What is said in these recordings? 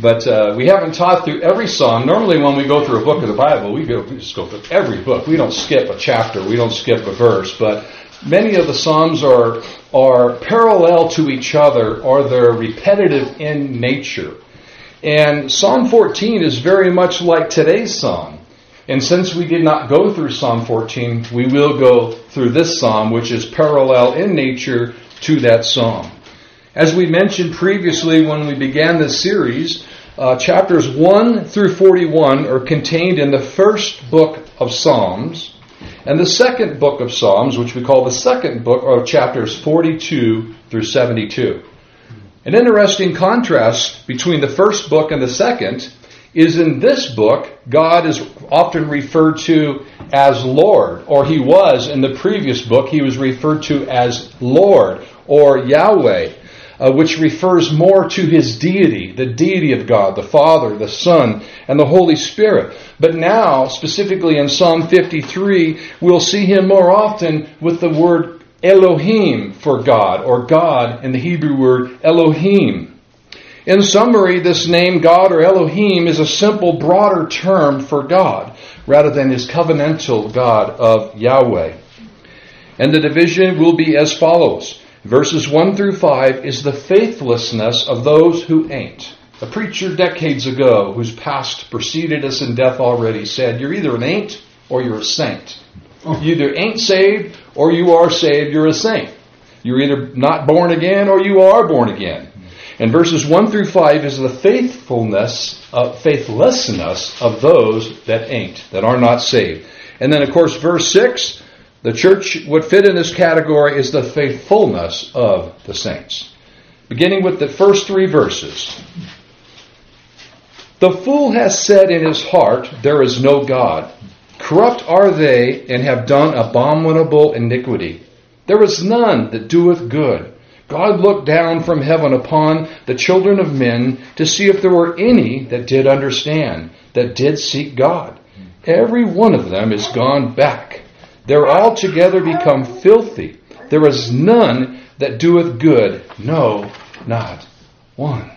But uh, we haven't taught through every psalm. Normally, when we go through a book of the Bible, we, go, we just go through every book. We don't skip a chapter. We don't skip a verse. But many of the psalms are are parallel to each other, or they're repetitive in nature. And Psalm 14 is very much like today's psalm. And since we did not go through Psalm 14, we will go through this psalm, which is parallel in nature to that psalm. As we mentioned previously when we began this series, uh, chapters 1 through 41 are contained in the first book of Psalms, and the second book of Psalms, which we call the second book, are chapters 42 through 72. An interesting contrast between the first book and the second is in this book, God is often referred to as Lord, or he was in the previous book, he was referred to as Lord or Yahweh uh, which refers more to his deity, the deity of God, the Father, the Son, and the Holy Spirit. But now, specifically in Psalm 53, we'll see him more often with the word Elohim for God, or God in the Hebrew word Elohim. In summary, this name God or Elohim is a simple, broader term for God, rather than his covenantal God of Yahweh. And the division will be as follows. Verses 1 through 5 is the faithlessness of those who ain't. A preacher decades ago, whose past preceded us in death already, said, You're either an ain't or you're a saint. You either ain't saved or you are saved, you're a saint. You're either not born again or you are born again. And verses 1 through 5 is the faithfulness, uh, faithlessness of those that ain't, that are not saved. And then, of course, verse 6 the church would fit in this category is the faithfulness of the saints. Beginning with the first three verses. The fool has said in his heart, There is no God. Corrupt are they, and have done abominable iniquity. There is none that doeth good. God looked down from heaven upon the children of men to see if there were any that did understand, that did seek God. Every one of them is gone back. They're all together become filthy. There is none that doeth good, no, not one.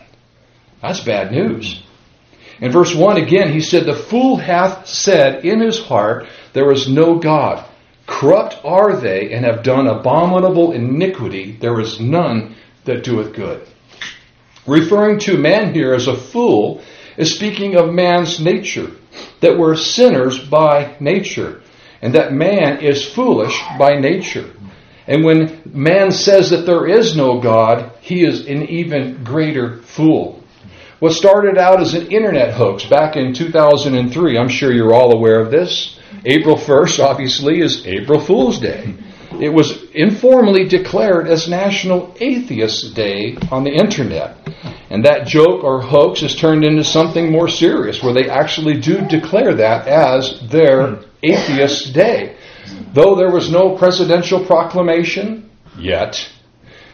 That's bad news. In verse 1 again, he said, The fool hath said in his heart, There is no God. Corrupt are they, and have done abominable iniquity. There is none that doeth good. Referring to man here as a fool is speaking of man's nature, that we're sinners by nature and that man is foolish by nature. And when man says that there is no God, he is an even greater fool. What started out as an internet hoax back in 2003, I'm sure you're all aware of this. April 1st, obviously, is April Fool's Day. It was informally declared as National Atheist Day on the internet. And that joke or hoax has turned into something more serious, where they actually do declare that as their atheist day. Though there was no presidential proclamation yet,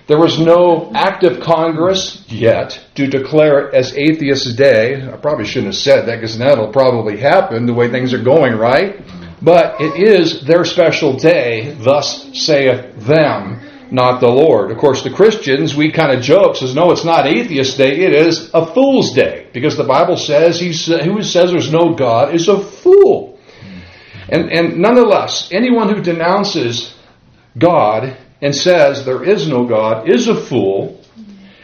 there was no act of Congress yet to declare it as Atheist Day. I probably shouldn't have said that because that'll probably happen the way things are going, right? But it is their special day, thus saith them, not the Lord. Of course, the Christians, we kind of joke, says, no, it's not Atheist Day, it is a fool's day. Because the Bible says, he, who says there's no God is a fool. And, and nonetheless, anyone who denounces God and says there is no God is a fool.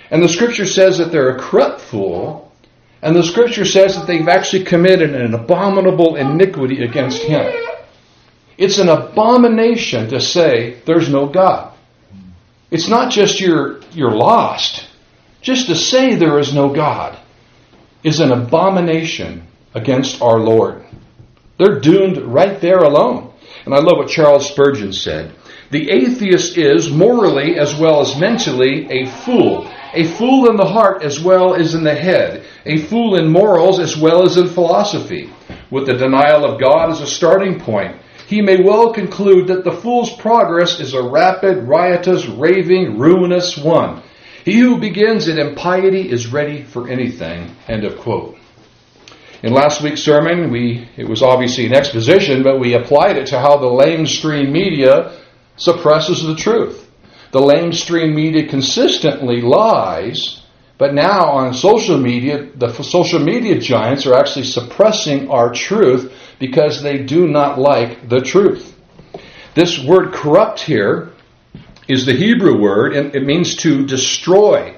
And the scripture says that they're a corrupt fool. And the scripture says that they've actually committed an abominable iniquity against him. It's an abomination to say there's no God. It's not just you're, you're lost. Just to say there is no God is an abomination against our Lord. They're doomed right there alone. And I love what Charles Spurgeon said. The atheist is, morally as well as mentally, a fool. A fool in the heart as well as in the head. A fool in morals as well as in philosophy. With the denial of God as a starting point, he may well conclude that the fool's progress is a rapid, riotous, raving, ruinous one. He who begins in impiety is ready for anything. End of quote. In last week's sermon, we it was obviously an exposition, but we applied it to how the lamestream media suppresses the truth. The lamestream media consistently lies, But now on social media, the social media giants are actually suppressing our truth because they do not like the truth. This word corrupt here is the Hebrew word, and it means to destroy,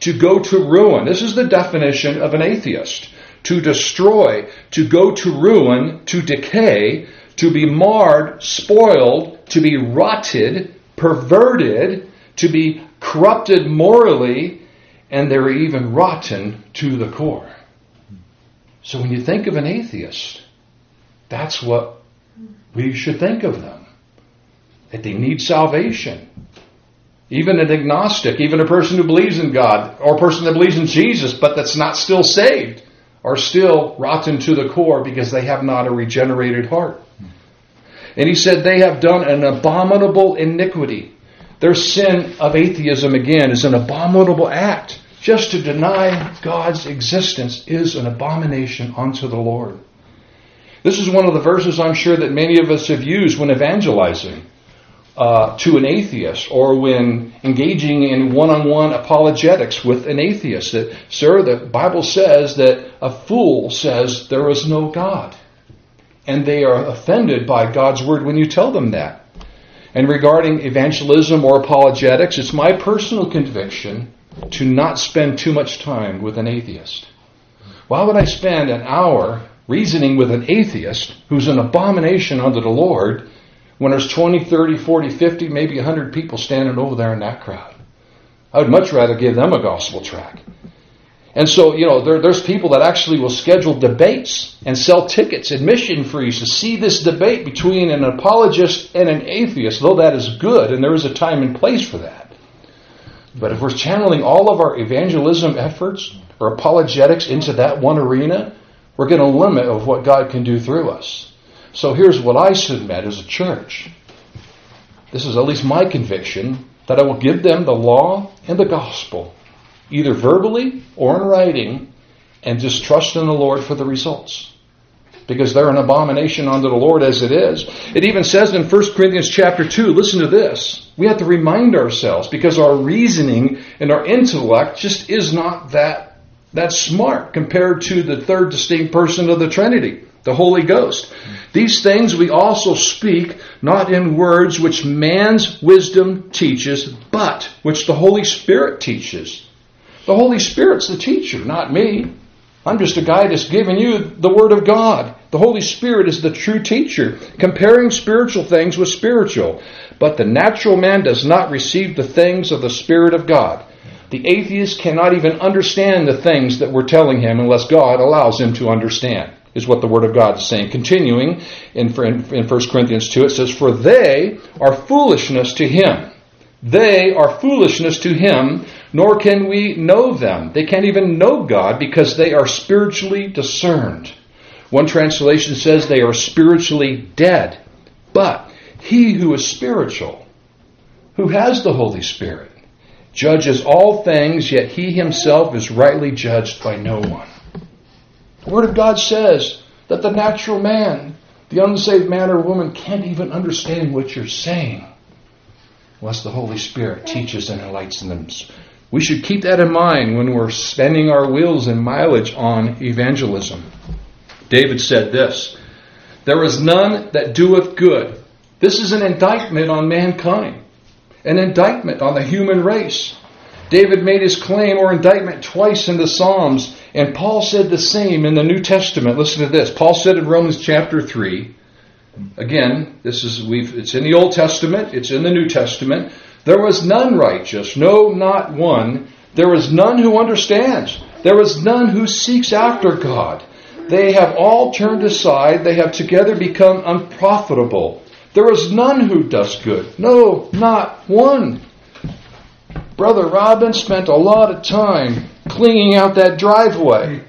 to go to ruin. This is the definition of an atheist. To destroy, to go to ruin, to decay, to be marred, spoiled, to be rotted, perverted, to be corrupted morally, and they're even rotten to the core. So when you think of an atheist, that's what we should think of them. That they need salvation. Even an agnostic, even a person who believes in God, or a person that believes in Jesus but that's not still saved, are still rotten to the core because they have not a regenerated heart. And he said they have done an abominable iniquity. Their sin of atheism, again, is an abominable act. Just to deny God's existence is an abomination unto the Lord. This is one of the verses I'm sure that many of us have used when evangelizing uh, to an atheist or when engaging in one on one apologetics with an atheist. That, sir, the Bible says that a fool says there is no God. And they are offended by God's word when you tell them that. And regarding evangelism or apologetics, it's my personal conviction to not spend too much time with an atheist. Why would I spend an hour reasoning with an atheist who's an abomination unto the Lord when there's 20, 30, 40, 50, maybe 100 people standing over there in that crowd? I would much rather give them a gospel track. And so, you know, there, there's people that actually will schedule debates and sell tickets, admission fees to see this debate between an apologist and an atheist, though that is good, and there is a time and place for that. But if we're channeling all of our evangelism efforts or apologetics into that one arena, we're going to limit of what God can do through us. So here's what I submit as a church. This is at least my conviction that I will give them the law and the gospel, either verbally or in writing, and just trust in the Lord for the results. Because they're an abomination unto the Lord as it is. It even says in 1 Corinthians chapter 2, listen to this. We have to remind ourselves because our reasoning and our intellect just is not that that smart compared to the third distinct person of the Trinity, the Holy Ghost. These things we also speak not in words which man's wisdom teaches, but which the Holy Spirit teaches. The Holy Spirit's the teacher, not me. I'm just a guy that's giving you the Word of God. The Holy Spirit is the true teacher, comparing spiritual things with spiritual. But the natural man does not receive the things of the Spirit of God the atheist cannot even understand the things that we're telling him unless God allows him to understand, is what the Word of God is saying. Continuing in, in 1 Corinthians 2, it says, For they are foolishness to him. They are foolishness to him, nor can we know them. They can't even know God because they are spiritually discerned. One translation says they are spiritually dead. But he who is spiritual, who has the Holy Spirit, judges all things, yet he himself is rightly judged by no one. The Word of God says that the natural man, the unsaved man or woman, can't even understand what you're saying unless the Holy Spirit teaches and enlightens them. We should keep that in mind when we're spending our wheels and mileage on evangelism. David said this There is none that doeth good. This is an indictment on mankind an indictment on the human race. David made his claim or indictment twice in the Psalms, and Paul said the same in the New Testament. Listen to this. Paul said in Romans chapter 3, again, this is we've it's in the Old Testament, it's in the New Testament. There was none righteous, no, not one. There was none who understands. There was none who seeks after God. They have all turned aside. They have together become unprofitable. There is none who does good. No, not one. Brother Robin spent a lot of time cleaning out that driveway.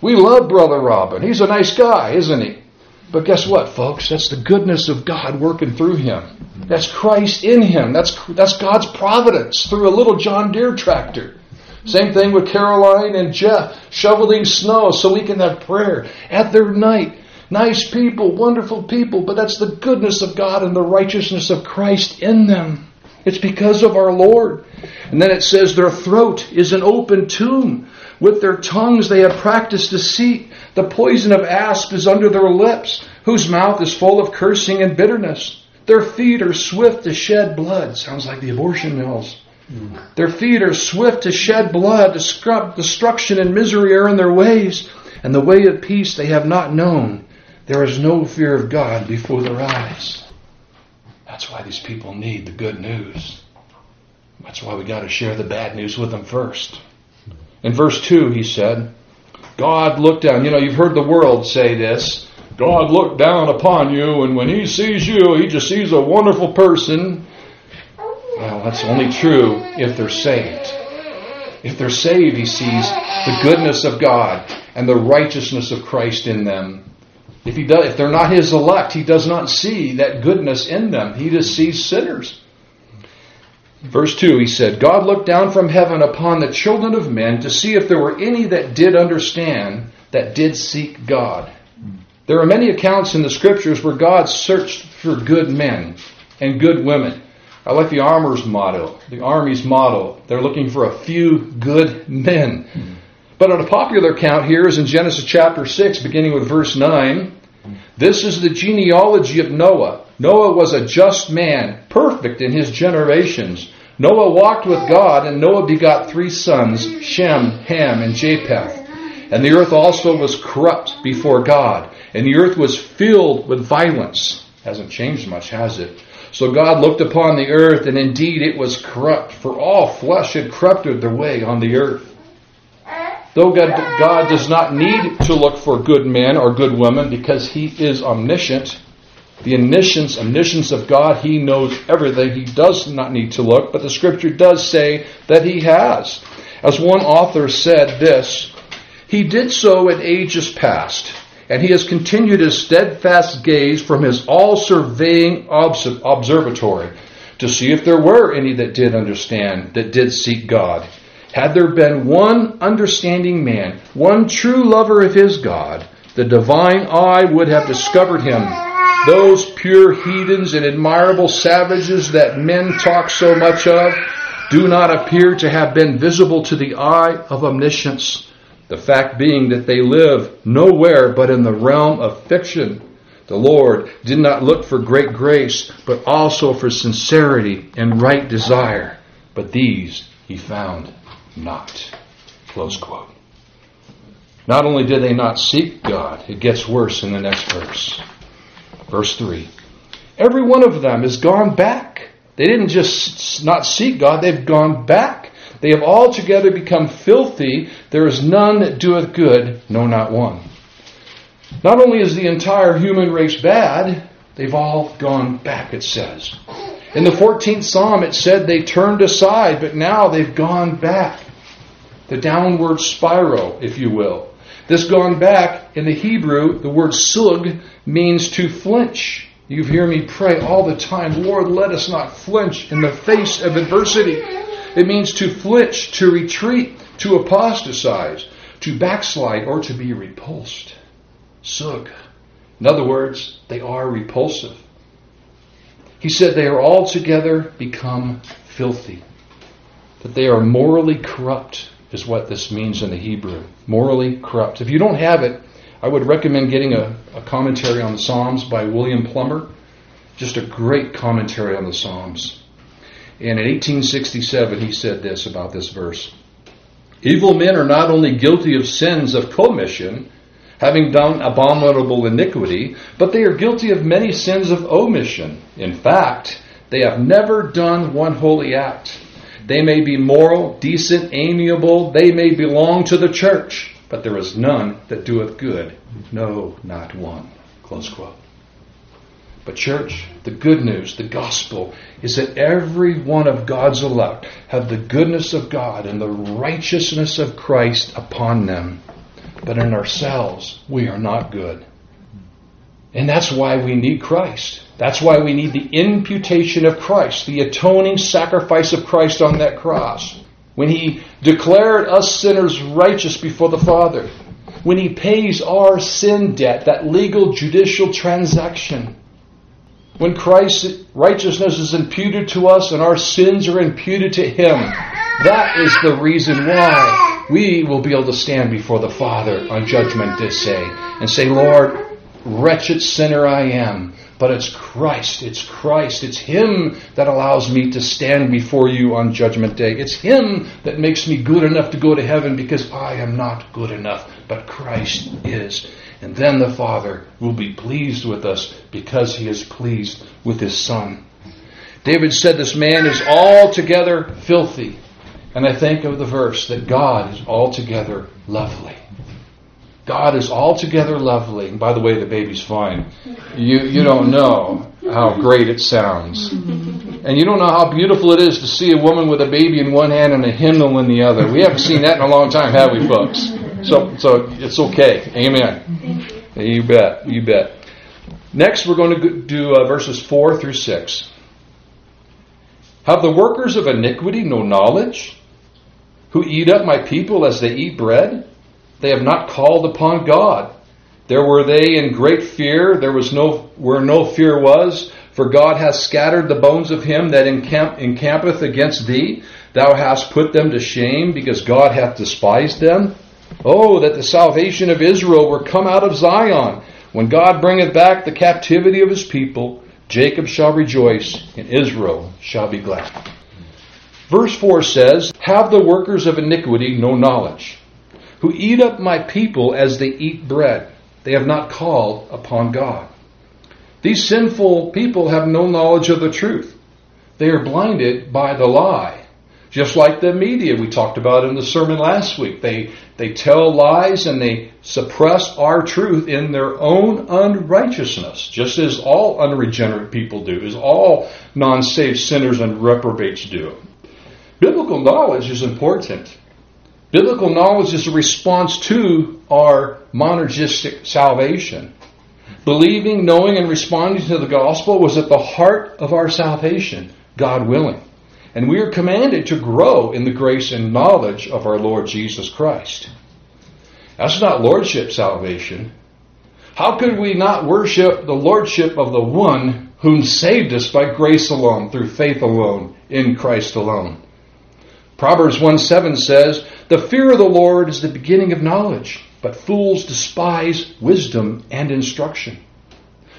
We love Brother Robin. He's a nice guy, isn't he? But guess what, folks? That's the goodness of God working through him. That's Christ in him. That's, that's God's providence through a little John Deere tractor. Same thing with Caroline and Jeff shoveling snow so we can have prayer at their night nice people, wonderful people, but that's the goodness of God and the righteousness of Christ in them. It's because of our Lord. And then it says their throat is an open tomb. With their tongues they have practiced deceit. The poison of asp is under their lips, whose mouth is full of cursing and bitterness. Their feet are swift to shed blood. Sounds like the abortion mills. Their feet are swift to shed blood. Destruction and misery are in their ways, and the way of peace they have not known. There is no fear of God before their eyes. That's why these people need the good news. That's why we got to share the bad news with them first. In verse 2, he said, God looked down. You know, you've heard the world say this. God looked down upon you, and when he sees you, he just sees a wonderful person. Well, that's only true if they're saved. If they're saved, he sees the goodness of God and the righteousness of Christ in them. If, he does, if they're not his elect, he does not see that goodness in them. He just sees sinners. Verse 2, he said, God looked down from heaven upon the children of men to see if there were any that did understand, that did seek God. There are many accounts in the scriptures where God searched for good men and good women. I like the armor's motto, the army's motto. They're looking for a few good men. But on a popular account here is in Genesis chapter 6, beginning with verse 9. This is the genealogy of Noah. Noah was a just man, perfect in his generations. Noah walked with God, and Noah begot three sons, Shem, Ham, and Japheth. And the earth also was corrupt before God, and the earth was filled with violence. Hasn't changed much, has it? So God looked upon the earth, and indeed it was corrupt, for all flesh had corrupted their way on the earth. Though God, God does not need to look for good men or good women because He is omniscient, the omniscience, omniscience of God, He knows everything. He does not need to look, but the Scripture does say that He has. As one author said this, He did so in ages past, and He has continued His steadfast gaze from His all-surveying observatory to see if there were any that did understand, that did seek God. Had there been one understanding man, one true lover of his God, the divine eye would have discovered him. Those pure heathens and admirable savages that men talk so much of do not appear to have been visible to the eye of omniscience. The fact being that they live nowhere but in the realm of fiction. The Lord did not look for great grace, but also for sincerity and right desire. But these he found not. Close quote. Not only did they not seek God, it gets worse in the next verse. Verse 3. Every one of them has gone back. They didn't just not seek God, they've gone back. They have altogether become filthy. There is none that doeth good, no, not one. Not only is the entire human race bad, they've all gone back, it says. In the 14th Psalm, it said they turned aside, but now they've gone back the downward spiral, if you will. This gone back in the Hebrew, the word sug means to flinch. You hear me pray all the time, Lord, let us not flinch in the face of adversity. It means to flinch, to retreat, to apostatize, to backslide, or to be repulsed. Sug. In other words, they are repulsive. He said they are altogether become filthy, that they are morally corrupt, is what this means in the Hebrew. Morally corrupt. If you don't have it, I would recommend getting a, a commentary on the Psalms by William Plumer. Just a great commentary on the Psalms. And in 1867, he said this about this verse Evil men are not only guilty of sins of commission, having done abominable iniquity, but they are guilty of many sins of omission. In fact, they have never done one holy act. They may be moral, decent, amiable. They may belong to the church, but there is none that doeth good. No, not one. Close quote. But, church, the good news, the gospel, is that every one of God's elect have the goodness of God and the righteousness of Christ upon them. But in ourselves, we are not good. And that's why we need Christ. That's why we need the imputation of Christ, the atoning sacrifice of Christ on that cross. When He declared us sinners righteous before the Father. When He pays our sin debt, that legal judicial transaction. when Christ's righteousness is imputed to us and our sins are imputed to Him. That is the reason why we will be able to stand before the Father on Judgment Day and say, Lord, wretched sinner I am, but it's Christ, it's Christ, it's Him that allows me to stand before you on Judgment Day. It's Him that makes me good enough to go to heaven because I am not good enough, but Christ is. And then the Father will be pleased with us because He is pleased with His Son. David said, This man is altogether filthy. And I think of the verse that God is altogether lovely. God is altogether lovely. And by the way, the baby's fine. You, you don't know how great it sounds. And you don't know how beautiful it is to see a woman with a baby in one hand and a hymnal in the other. We haven't seen that in a long time, have we, folks? So, so it's okay. Amen. You bet. You bet. Next, we're going to do uh, verses 4 through 6. Have the workers of iniquity no knowledge? Who eat up my people as they eat bread? They have not called upon God. There were they in great fear. There was no where no fear was. For God hath scattered the bones of him that encamp, encampeth against thee. Thou hast put them to shame, because God hath despised them. Oh, that the salvation of Israel were come out of Zion. When God bringeth back the captivity of his people, Jacob shall rejoice, and Israel shall be glad. Verse 4 says, Have the workers of iniquity no knowledge? Who eat up my people as they eat bread. They have not called upon God. These sinful people have no knowledge of the truth. They are blinded by the lie. Just like the media we talked about in the sermon last week. They, they tell lies and they suppress our truth in their own unrighteousness, just as all unregenerate people do, as all non saved sinners and reprobates do. Biblical knowledge is important. Biblical knowledge is a response to our monergistic salvation. Believing, knowing, and responding to the gospel was at the heart of our salvation, God willing. And we are commanded to grow in the grace and knowledge of our Lord Jesus Christ. That's not lordship salvation. How could we not worship the lordship of the one whom saved us by grace alone, through faith alone, in Christ alone? Proverbs 1 7 says, The fear of the Lord is the beginning of knowledge, but fools despise wisdom and instruction.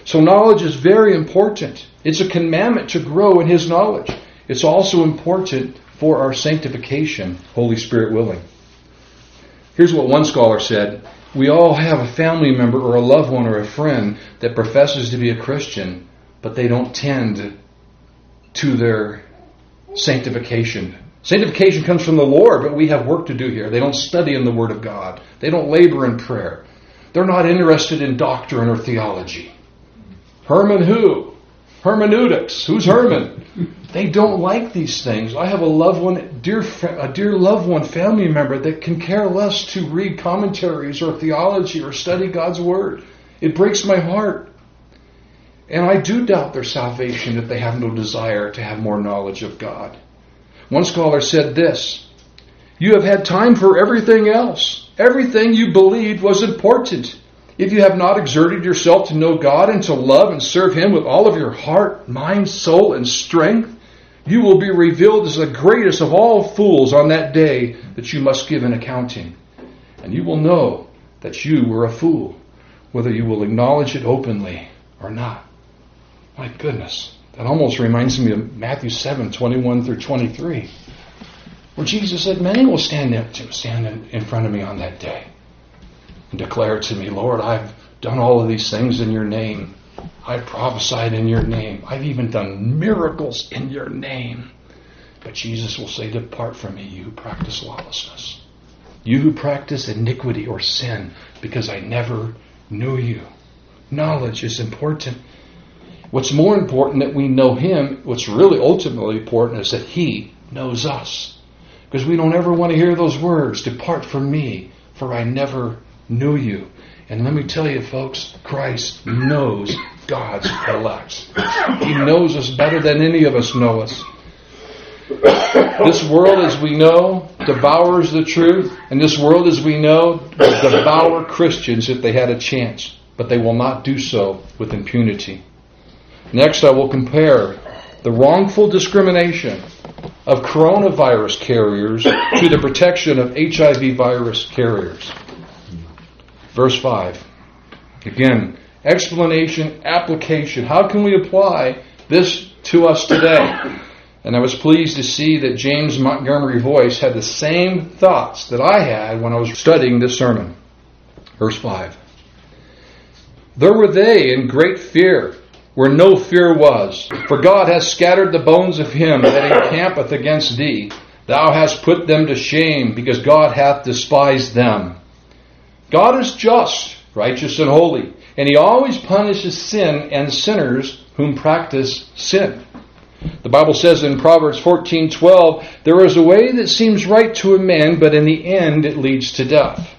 So knowledge is very important. It's a commandment to grow in His knowledge. It's also important for our sanctification, Holy Spirit willing. Here's what one scholar said We all have a family member or a loved one or a friend that professes to be a Christian, but they don't tend to their sanctification Sanctification comes from the Lord, but we have work to do here. They don't study in the Word of God. They don't labor in prayer. They're not interested in doctrine or theology. Herman who? Hermeneutics. Who's Herman? They don't like these things. I have a loved one, dear, a dear loved one, family member that can care less to read commentaries or theology or study God's Word. It breaks my heart. And I do doubt their salvation if they have no desire to have more knowledge of God. One scholar said this You have had time for everything else. Everything you believed was important. If you have not exerted yourself to know God and to love and serve Him with all of your heart, mind, soul, and strength, you will be revealed as the greatest of all fools on that day that you must give an accounting. And you will know that you were a fool, whether you will acknowledge it openly or not. My goodness. That almost reminds me of Matthew 7 21 through 23, where Jesus said, Many will stand, up to, stand in front of me on that day and declare to me, Lord, I've done all of these things in your name. I've prophesied in your name. I've even done miracles in your name. But Jesus will say, Depart from me, you who practice lawlessness. You who practice iniquity or sin, because I never knew you. Knowledge is important. What's more important that we know Him, what's really ultimately important is that He knows us. Because we don't ever want to hear those words, Depart from me, for I never knew you. And let me tell you, folks, Christ knows God's elect. He knows us better than any of us know us. This world, as we know, devours the truth, and this world, as we know, will devour Christians if they had a chance, but they will not do so with impunity. Next, I will compare the wrongful discrimination of coronavirus carriers to the protection of HIV virus carriers. Verse 5. Again, explanation, application. How can we apply this to us today? And I was pleased to see that James Montgomery Boice had the same thoughts that I had when I was studying this sermon. Verse 5. There were they in great fear, where no fear was. For God has scattered the bones of him that encampeth against thee. Thou hast put them to shame, because God hath despised them. God is just, righteous, and holy, and he always punishes sin and sinners whom practice sin. The Bible says in Proverbs 14:12, "There is a way that seems right to a man, but in the end it leads to death."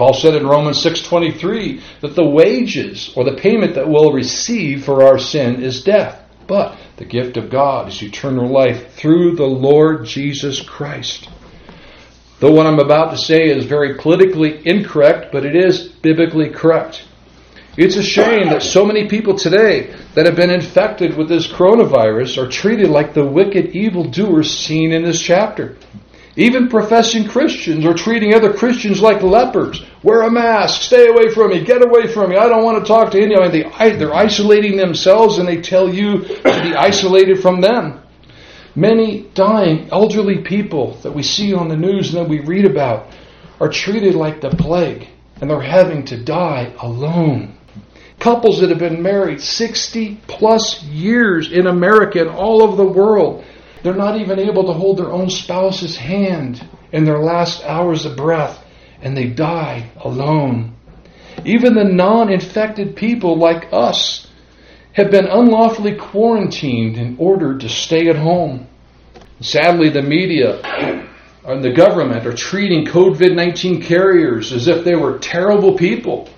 Paul said in Romans 6:23 that the wages or the payment that we'll receive for our sin is death, but the gift of God is eternal life through the Lord Jesus Christ. Though what I'm about to say is very politically incorrect, but it is biblically correct. It's a shame that so many people today that have been infected with this coronavirus are treated like the wicked evildoers seen in this chapter. Even professing Christians are treating other Christians like lepers. Wear a mask, stay away from me, get away from me, I don't want to talk to anyone. They, they're isolating themselves and they tell you to be isolated from them. Many dying elderly people that we see on the news and that we read about are treated like the plague and they're having to die alone. Couples that have been married 60 plus years in America and all over the world they're not even able to hold their own spouse's hand in their last hours of breath, and they die alone. Even the non infected people like us have been unlawfully quarantined in order to stay at home. Sadly, the media and the government are treating COVID 19 carriers as if they were terrible people.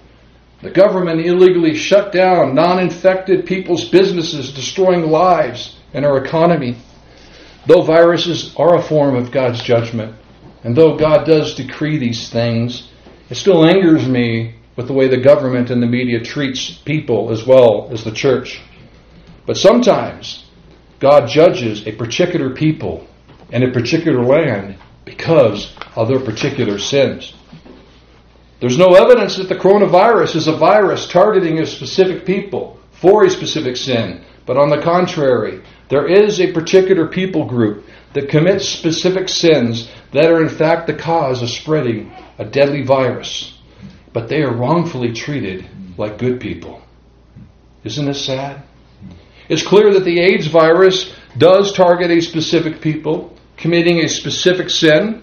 The government illegally shut down non infected people's businesses, destroying lives and our economy. Though viruses are a form of God's judgment, and though God does decree these things, it still angers me with the way the government and the media treats people as well as the church. But sometimes God judges a particular people and a particular land because of their particular sins. There's no evidence that the coronavirus is a virus targeting a specific people for a specific sin, but on the contrary, there is a particular people group that commits specific sins that are in fact the cause of spreading a deadly virus, but they are wrongfully treated like good people. Isn't this sad? It's clear that the AIDS virus does target a specific people committing a specific sin,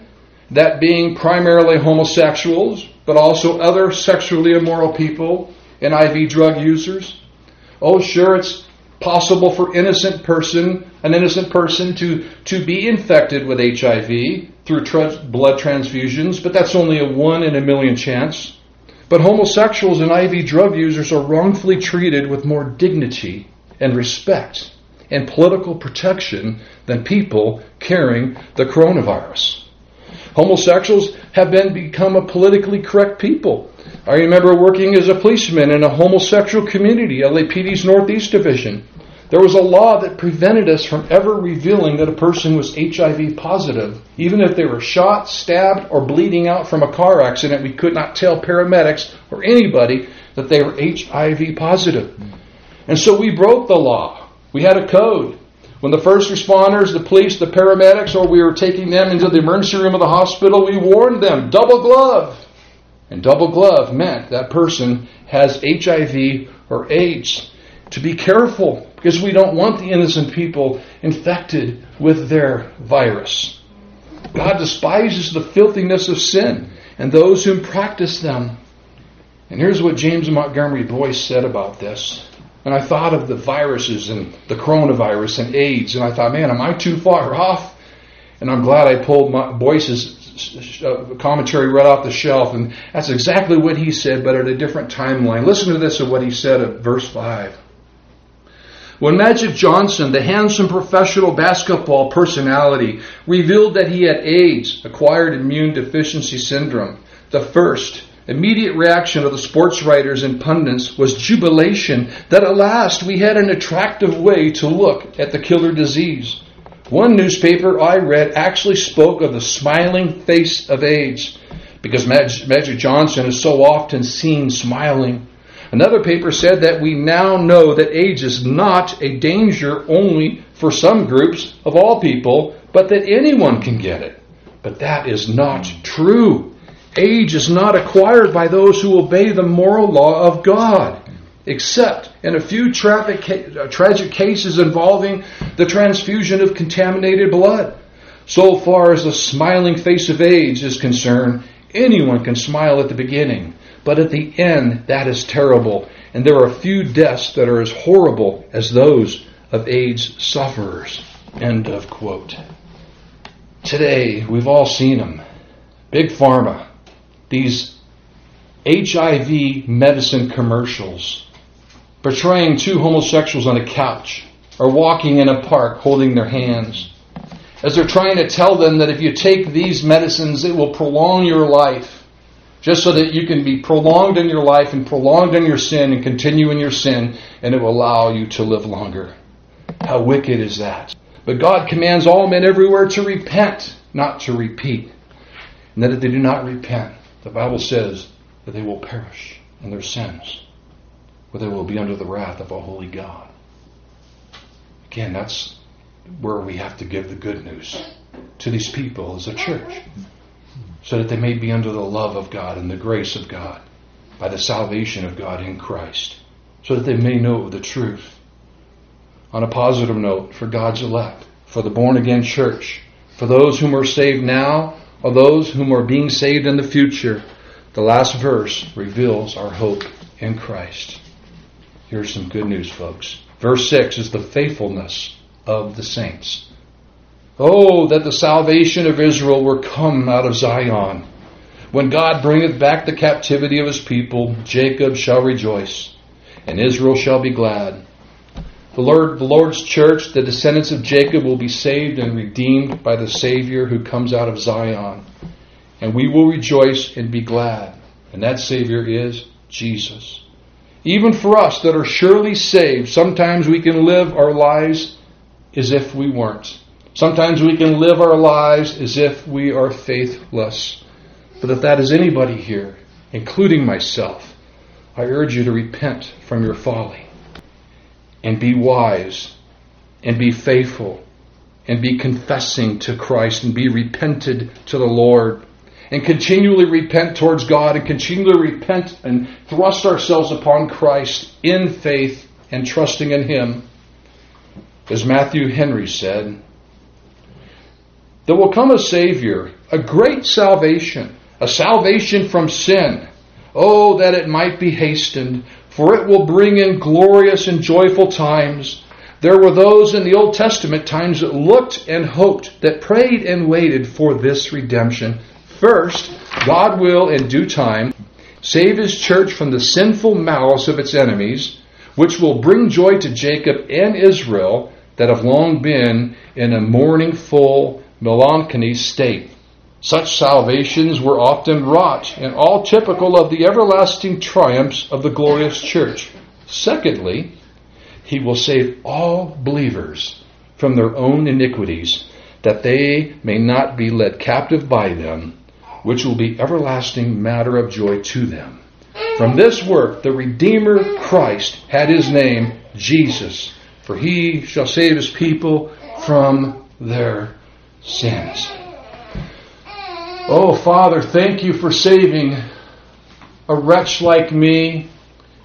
that being primarily homosexuals, but also other sexually immoral people and IV drug users. Oh, sure, it's possible for innocent person, an innocent person to, to be infected with HIV through blood transfusions, but that's only a one in a million chance. But homosexuals and IV drug users are wrongfully treated with more dignity and respect and political protection than people carrying the coronavirus. Homosexuals have been become a politically correct people. I remember working as a policeman in a homosexual community, LAPD's Northeast Division. There was a law that prevented us from ever revealing that a person was HIV positive. Even if they were shot, stabbed, or bleeding out from a car accident, we could not tell paramedics or anybody that they were HIV positive. And so we broke the law. We had a code. When the first responders, the police, the paramedics, or we were taking them into the emergency room of the hospital, we warned them double glove. And double glove meant that person has HIV or AIDS. To be careful because we don't want the innocent people infected with their virus. God despises the filthiness of sin and those who practice them. And here's what James Montgomery Boice said about this. And I thought of the viruses and the coronavirus and AIDS, and I thought, man, am I too far off? And I'm glad I pulled my Boice's uh, commentary right off the shelf, and that's exactly what he said, but at a different timeline. Listen to this of what he said at verse 5. When Magic Johnson, the handsome professional basketball personality, revealed that he had AIDS, acquired immune deficiency syndrome, the first immediate reaction of the sports writers and pundits was jubilation that at last we had an attractive way to look at the killer disease. One newspaper I read actually spoke of the smiling face of AIDS because Magic Johnson is so often seen smiling. Another paper said that we now know that AIDS is not a danger only for some groups of all people, but that anyone can get it. But that is not true. AIDS is not acquired by those who obey the moral law of God, except in a few uh, tragic cases involving the transfusion of contaminated blood. So far as the smiling face of AIDS is concerned, anyone can smile at the beginning. But at the end, that is terrible. And there are few deaths that are as horrible as those of AIDS sufferers. End of quote. Today, we've all seen them. Big Pharma. These HIV medicine commercials portraying two homosexuals on a couch or walking in a park holding their hands. As they're trying to tell them that if you take these medicines, it will prolong your life just so that you can be prolonged in your life and prolonged in your sin and continue in your sin, and it will allow you to live longer. How wicked is that? But God commands all men everywhere to repent, not to repeat. And that if they do not repent, the Bible says that they will perish in their sins, or they will be under the wrath of a holy God. Again, that's where we have to give the good news to these people as a church so that they may be under the love of God and the grace of God by the salvation of God in Christ, so that they may know the truth. On a positive note, for God's elect, for the born again church, for those whom are saved now, or those whom are being saved in the future, the last verse reveals our hope in Christ. Here's some good news, folks. Verse 6 is the faithfulness of the saints. Oh, that the salvation of Israel were come out of Zion. When God bringeth back the captivity of his people, Jacob shall rejoice, and Israel shall be glad. The Lord, the Lord's church, the descendants of Jacob, will be saved and redeemed by the Savior who comes out of Zion. And we will rejoice and be glad. And that Savior is Jesus. Even for us that are surely saved, sometimes we can live our lives as if we weren't. Sometimes we can live our lives as if we are faithless. But if that is anybody here, including myself, I urge you to repent from your folly and be wise and be faithful and be confessing to Christ and be repented to the Lord and continually repent towards God and continually repent and thrust ourselves upon Christ in faith and trusting in Him. As Matthew Henry said, there will come a Savior, a great salvation, a salvation from sin. Oh, that it might be hastened, for it will bring in glorious and joyful times. There were those in the Old Testament times that looked and hoped, that prayed and waited for this redemption. First, God will, in due time, save his church from the sinful malice of its enemies, which will bring joy to Jacob and Israel that have long been in a mourning full melancholy state. Such salvations were often wrought and all typical of the everlasting triumphs of the glorious church. Secondly, he will save all believers from their own iniquities, that they may not be led captive by them, which will be everlasting matter of joy to them. From this work, the Redeemer Christ had his name Jesus, for he shall save his people from their sins. Oh, Father, thank you for saving a wretch like me.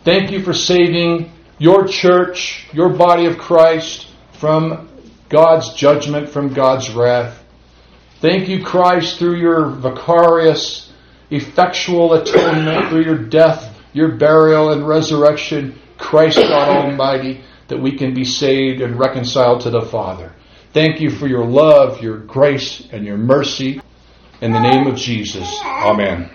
Thank you for saving your church, your body of Christ, from God's judgment, from God's wrath. Thank you, Christ, through your vicarious, effectual atonement, through your death, your burial, and resurrection, Christ God Almighty, that we can be saved and reconciled to the Father. Thank you for your love, your grace, and your mercy. In the name of Jesus, Amen.